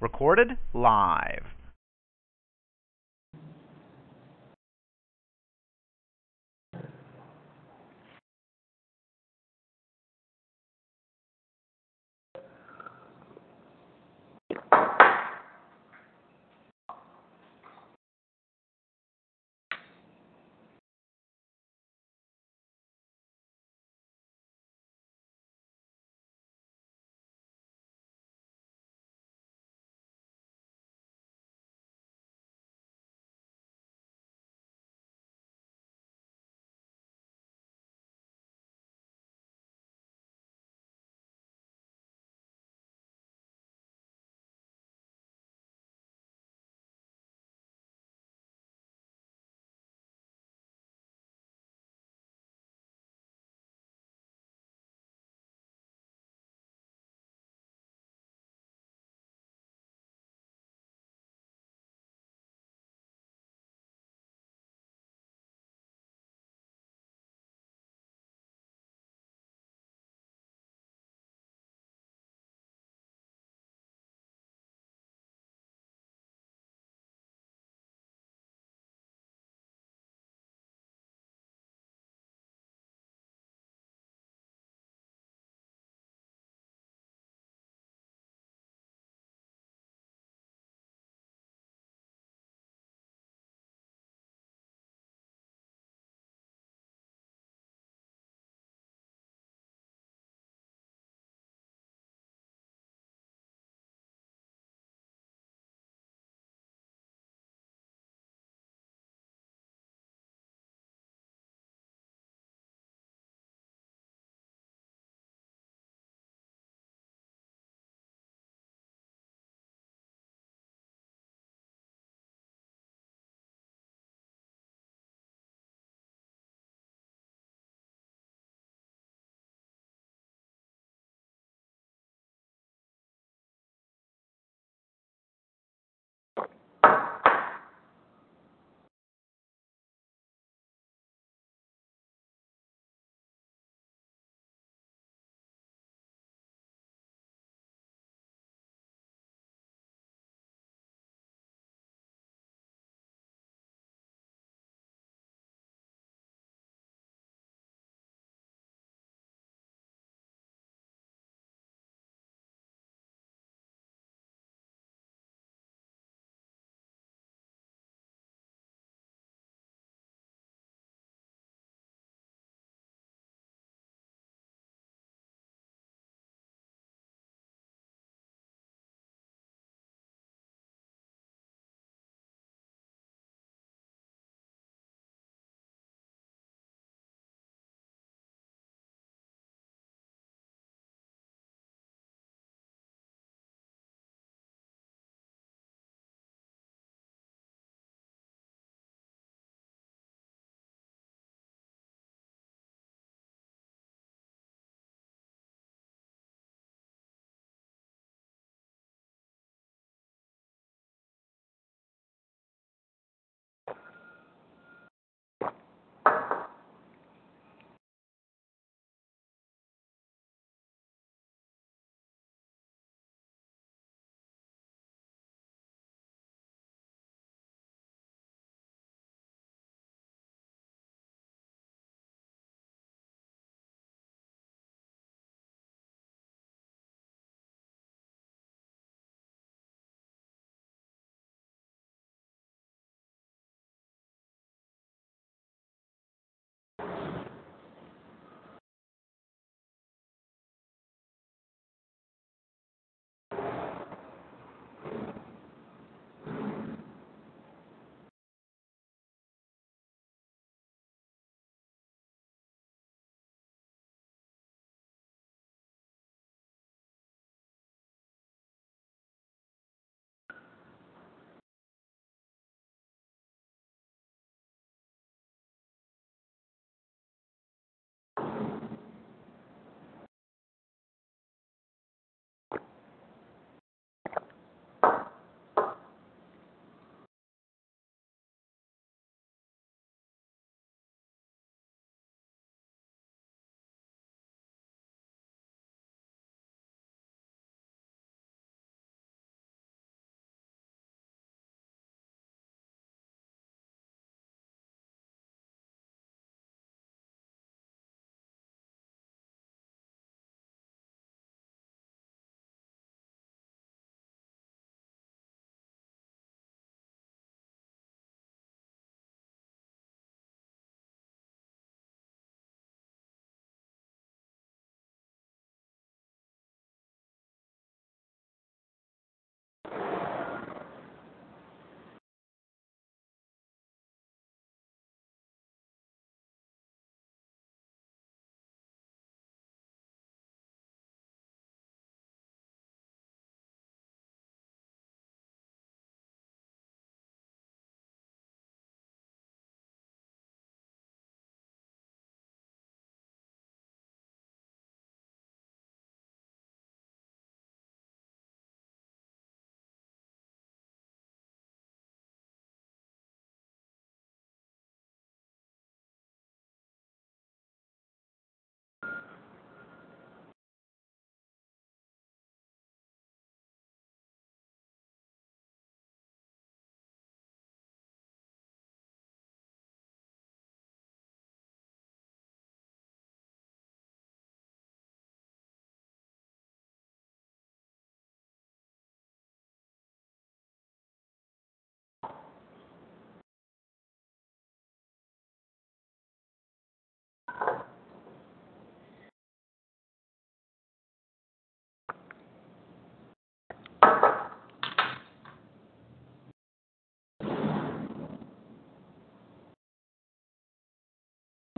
Recorded live.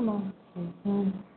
吗？嗯嗯。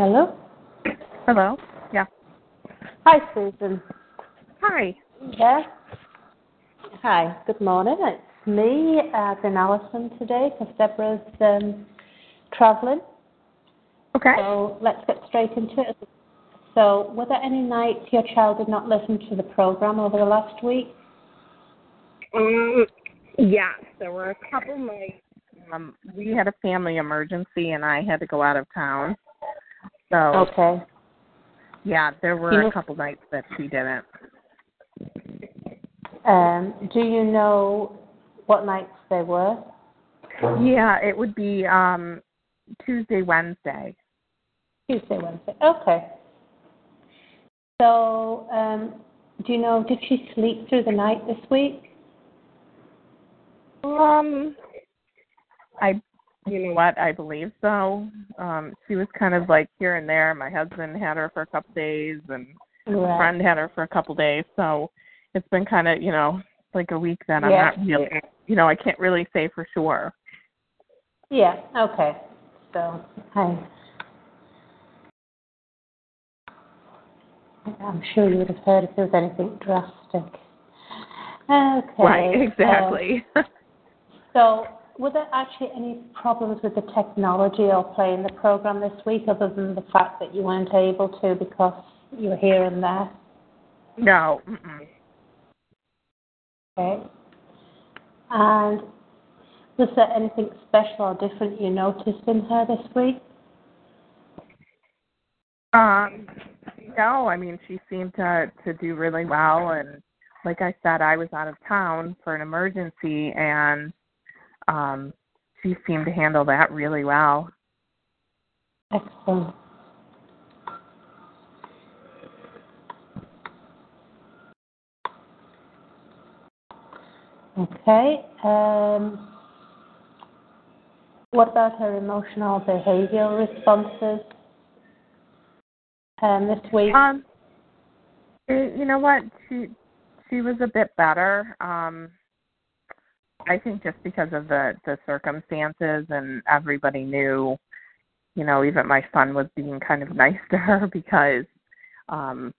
Hello? Hello? Yeah. Hi, Susan. Hi. Yeah. Hi, good morning. It's me, uh, been Alison today because Deborah's um, travelling. Okay. So let's get straight into it. So, were there any nights your child did not listen to the program over the last week? Um, yes, there were a couple nights. Um, we had a family emergency and I had to go out of town. So, Okay. yeah, there were You know- a couple nights that she didn't. Um, do you know what nights they were? Yeah, it would be um Tuesday, Wednesday. Tuesday, Wednesday. Okay. So, um, do you know, did she sleep through the night this week? Um, I, you know what? I believe so. Um, she was kind of like here and there. My husband had her for a couple days, and a Right. friend had her for a couple days. So it's been kind of, you know, like a week that I'm Yeah. not really, you know, I can't really say for sure. Yeah, okay. So, hi. I'm sure you would have heard if there was anything drastic. Okay. Right, exactly. so, were there actually any problems with the technology or playing the program this week other than the fact that you weren't able to because you were here and there? no. Mm-mm. Okay. And was there anything special or different you noticed in her this week? Um, no, I mean she seemed to to do really well, and like I said, I was out of town for an emergency, and um, she seemed to handle that really well. Excellent. Okay. Um, what about her emotional behavioral responses um, this week? Um, you know what? She she was a bit better. Um, I think just because of the the circumstances, and everybody knew. You know, even my son was being kind of nice to her because um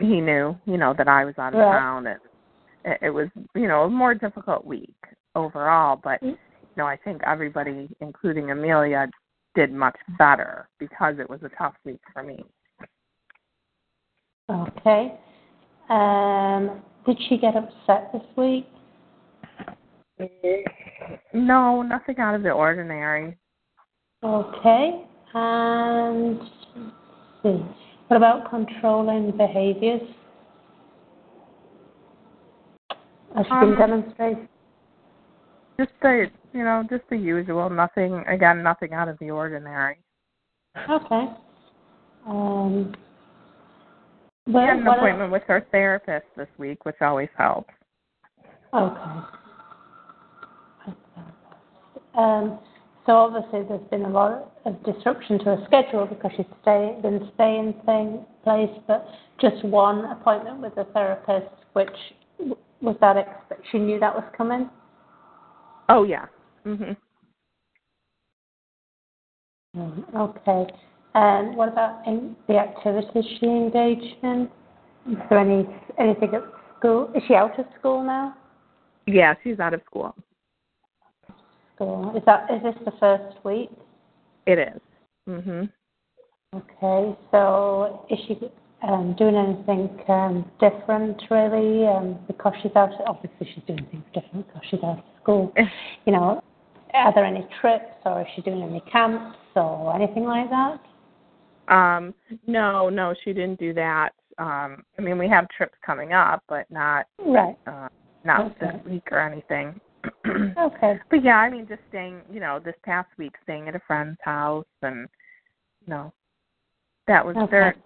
he knew, you know, that I was out of Right. town and it, it was, you know, a more difficult week overall, but you know, I think everybody, including Amelia, did much better because it was a tough week for me. Okay. Um, did she get upset this week? No, nothing out of the ordinary. Okay. And see. What about controlling behaviors? She been Um, demonstrating? Just the, you know, just the usual. Nothing, again, nothing out of the ordinary. Okay. Um, Well, had an appointment with our therapist this week, which always helps. Okay. Um, so obviously there's been a lot of disruption to her schedule because she's stay, been staying same place, but just one appointment with a therapist, which was that expect? She knew that was coming. Oh yeah. Mhm. Okay. And what about in the activities she engaged in? Is there any anything at school? Is she out of school now? Yeah, she's out of school. Is that is this the first week? It is. Mhm. Okay. So is she um, doing anything um, different really? Um, because she's out. Obviously, she's doing things different because she's out of school. You know, are there any trips or is she doing any camps or anything like that? Um, no, no, she didn't do that. Um, I mean, we have trips coming up, but not Right. uh, not Okay. this week or anything. Okay. But yeah, I mean, just staying, you know, this past week, staying at a friend's house, and you know, that was Okay. their.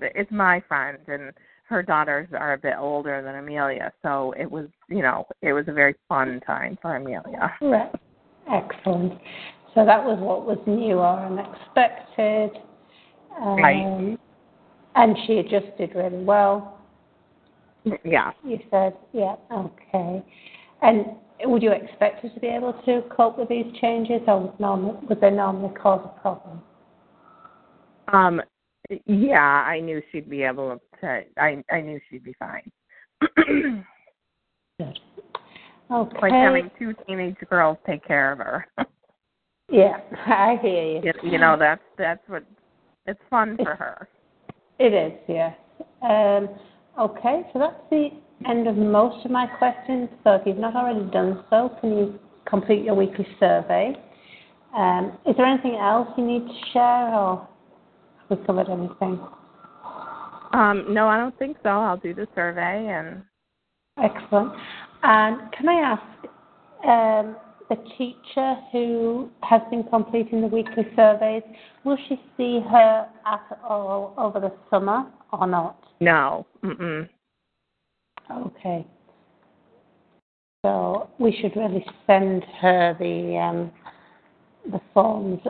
It's my friend, and her daughters are a bit older than Amelia, so it was, you know, it was a very fun time for Amelia. Right. Excellent. So that was what was new or unexpected. Um, Right. And she adjusted really well. Yeah. You said, yeah, okay. And would you expect her to be able to cope with these changes, or would, they normally cause a problem? Um. Yeah, I knew she'd be able to. I I knew she'd be fine. Good. Okay. like having two teenage girls take care of her. Yeah, I hear you. you, you know, that's that's what it's fun for her. It is, yes. Um, okay, so that's the end of most of my questions. So if you've not already done so, can you complete your weekly survey? Um, is there anything else you need to share, or have we covered anything? Um, no, I don't think so. I'll do the survey and Excellent. And can I ask, um, the teacher who has been completing the weekly surveys, will she see her at all over the summer or not? no. Mm-mm. Okay. So we should really send her the um, the forms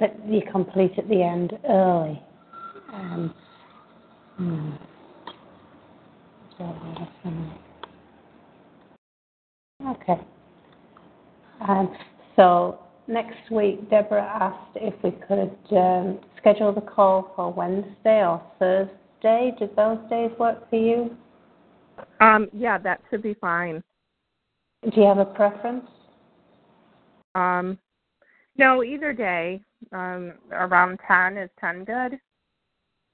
that you complete at the end early. Um, hmm. Okay. Um, so next week, Deborah asked if we could um, schedule the call for Wednesday or Thursday. Did those days work for you? Um, yeah, that should be fine. Do you have a preference? Um, no, either day. Um, around ten is ten good.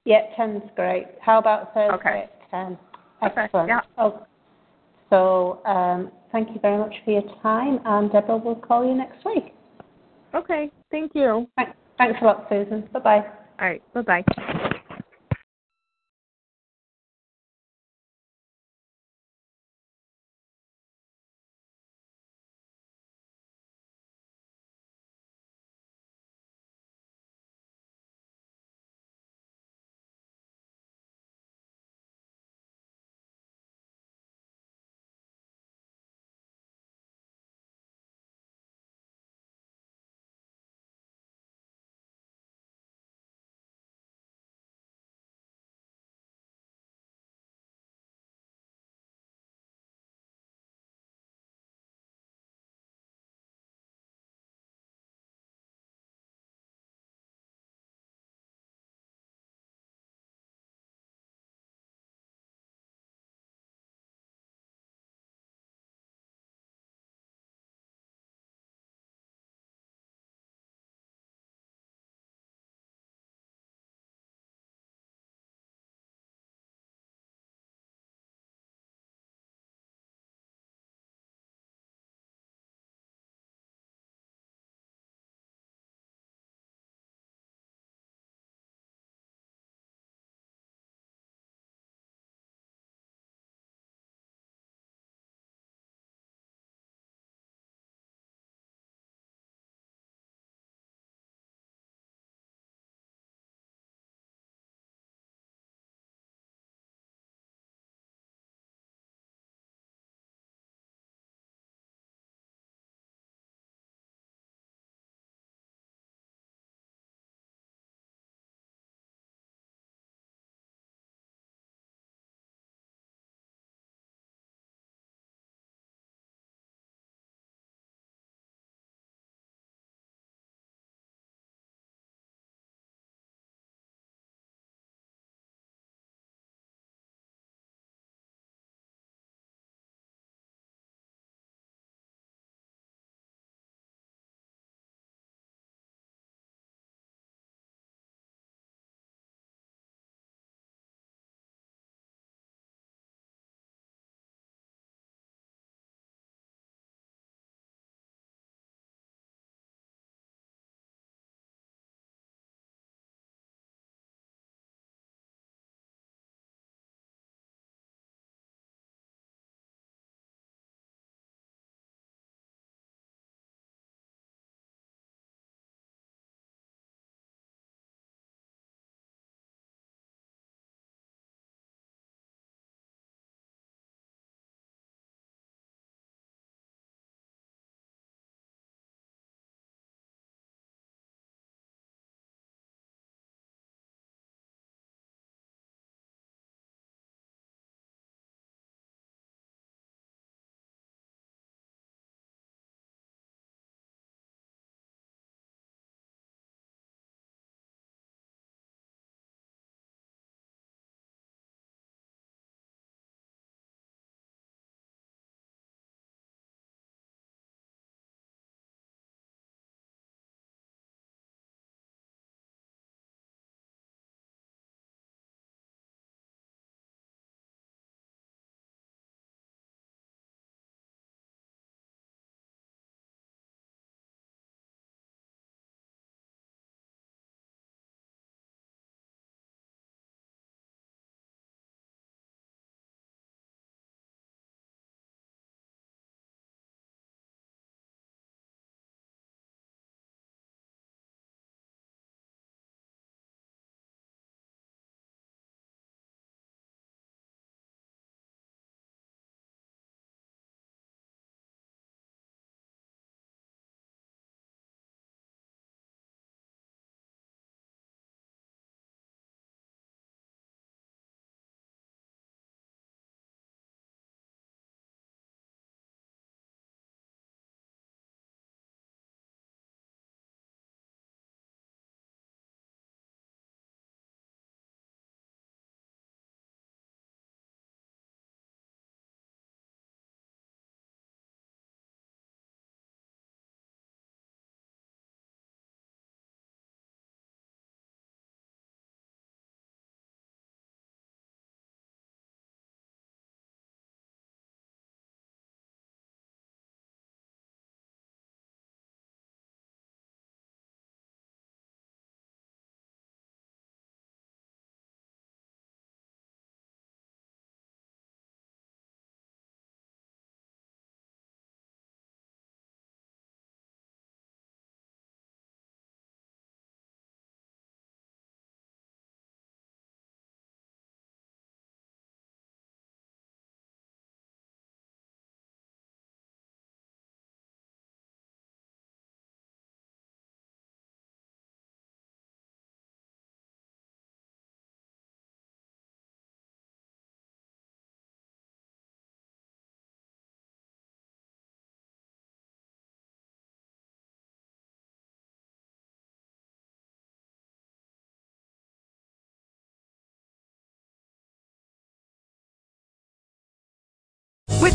Yeah, ten's great. How about Thursday Okay. at ten? Okay, Excellent. yeah. Oh, so um, thank you very much for your time, and Deborah will call you next week. Okay, thank you. Thanks, thanks a lot, Susan. Bye bye. All right, bye bye.